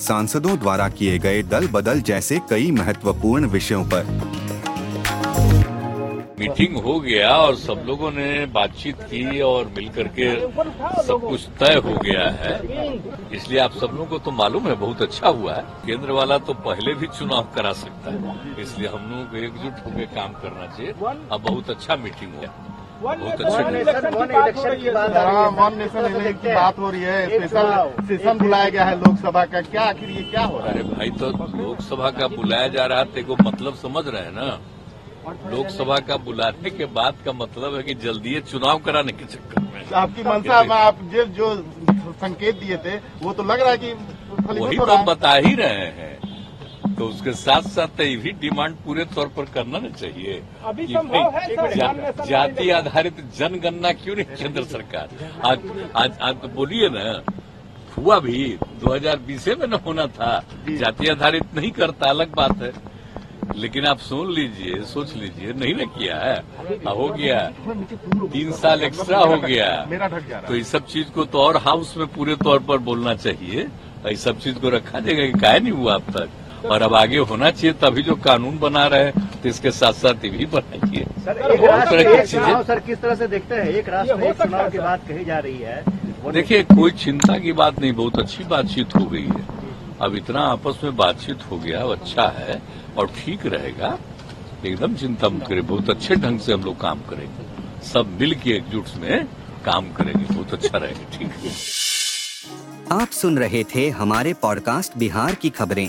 सांसदों द्वारा किए गए दल बदल जैसे कई महत्वपूर्ण विषयों पर। मीटिंग हो गया और सब लोगों ने बातचीत की और मिलकर के सब कुछ तय हो गया है। इसलिए आप सब लोगों को तो मालूम है, बहुत अच्छा हुआ है। केंद्र वाला तो पहले भी चुनाव करा सकता है, इसलिए हम लोगों को एकजुट होकर काम करना चाहिए। अब बहुत अच्छा मीटिंग हुआ बहुत अच्छा हाँ, वन नेशन इलेक्शन की बात हो रही है स्पेशल सेशन बुलाया गया है लोकसभा का। क्या आखिर ये क्या हो रहा अरे भाई तो लोकसभा का बुलाया जा रहा है को मतलब समझ रहे हैं ना? लोकसभा का बुलाने के बाद का मतलब है कि जल्दी चुनाव कराने के चक्कर में। आपकी मंशा में आप जो जो संकेत दिए थे वो तो लग रहा है कि वही तो है। बता ही रहे हैं। तो उसके साथ साथ ये भी डिमांड पूरे तौर पर करना ना चाहिए। अभी कि भाई जा- जाति आधारित जनगणना क्यों नहीं केंद्र सरकार? आज आज आज तो बोलिए ना हुआ भी 2020 में न होना था। जाति आधारित नहीं करता अलग बात है। लेकिन आप सुन लीजिए सोच लीजिए नहीं ना किया है। हाँ, हो गया तीन साल एक्स्ट्रा हो गया। मेरा ढक जा रहा तो इस सब चीज़ को तो और हाउस में पूरे तौर पर बोलना चाहिए। इस सब चीज़ को रखा जाएगा कि काय नहीं हुआ अब तक? और अब आगे होना चाहिए तभी जो कानून बना रहे हैं तो इसके साथ साथ ये भी बनाइए सर सर, किस तरह से देखते हैं? एक राष्ट्र एक चुनाव की बात कही जा रही है। देखिए कोई चिंता की बात नहीं बहुत अच्छी बातचीत हो गई है। अब इतना आपस में बातचीत हो गया अच्छा है और ठीक रहेगा। एकदम चिंता मत करें बहुत अच्छे ढंग से हम लोग काम करेंगे। सब मिल के एकजुट में काम करेंगे बहुत अच्छा रहेगा ठीक है। आप सुन रहे थे हमारे पॉडकास्ट बिहार की खबरें।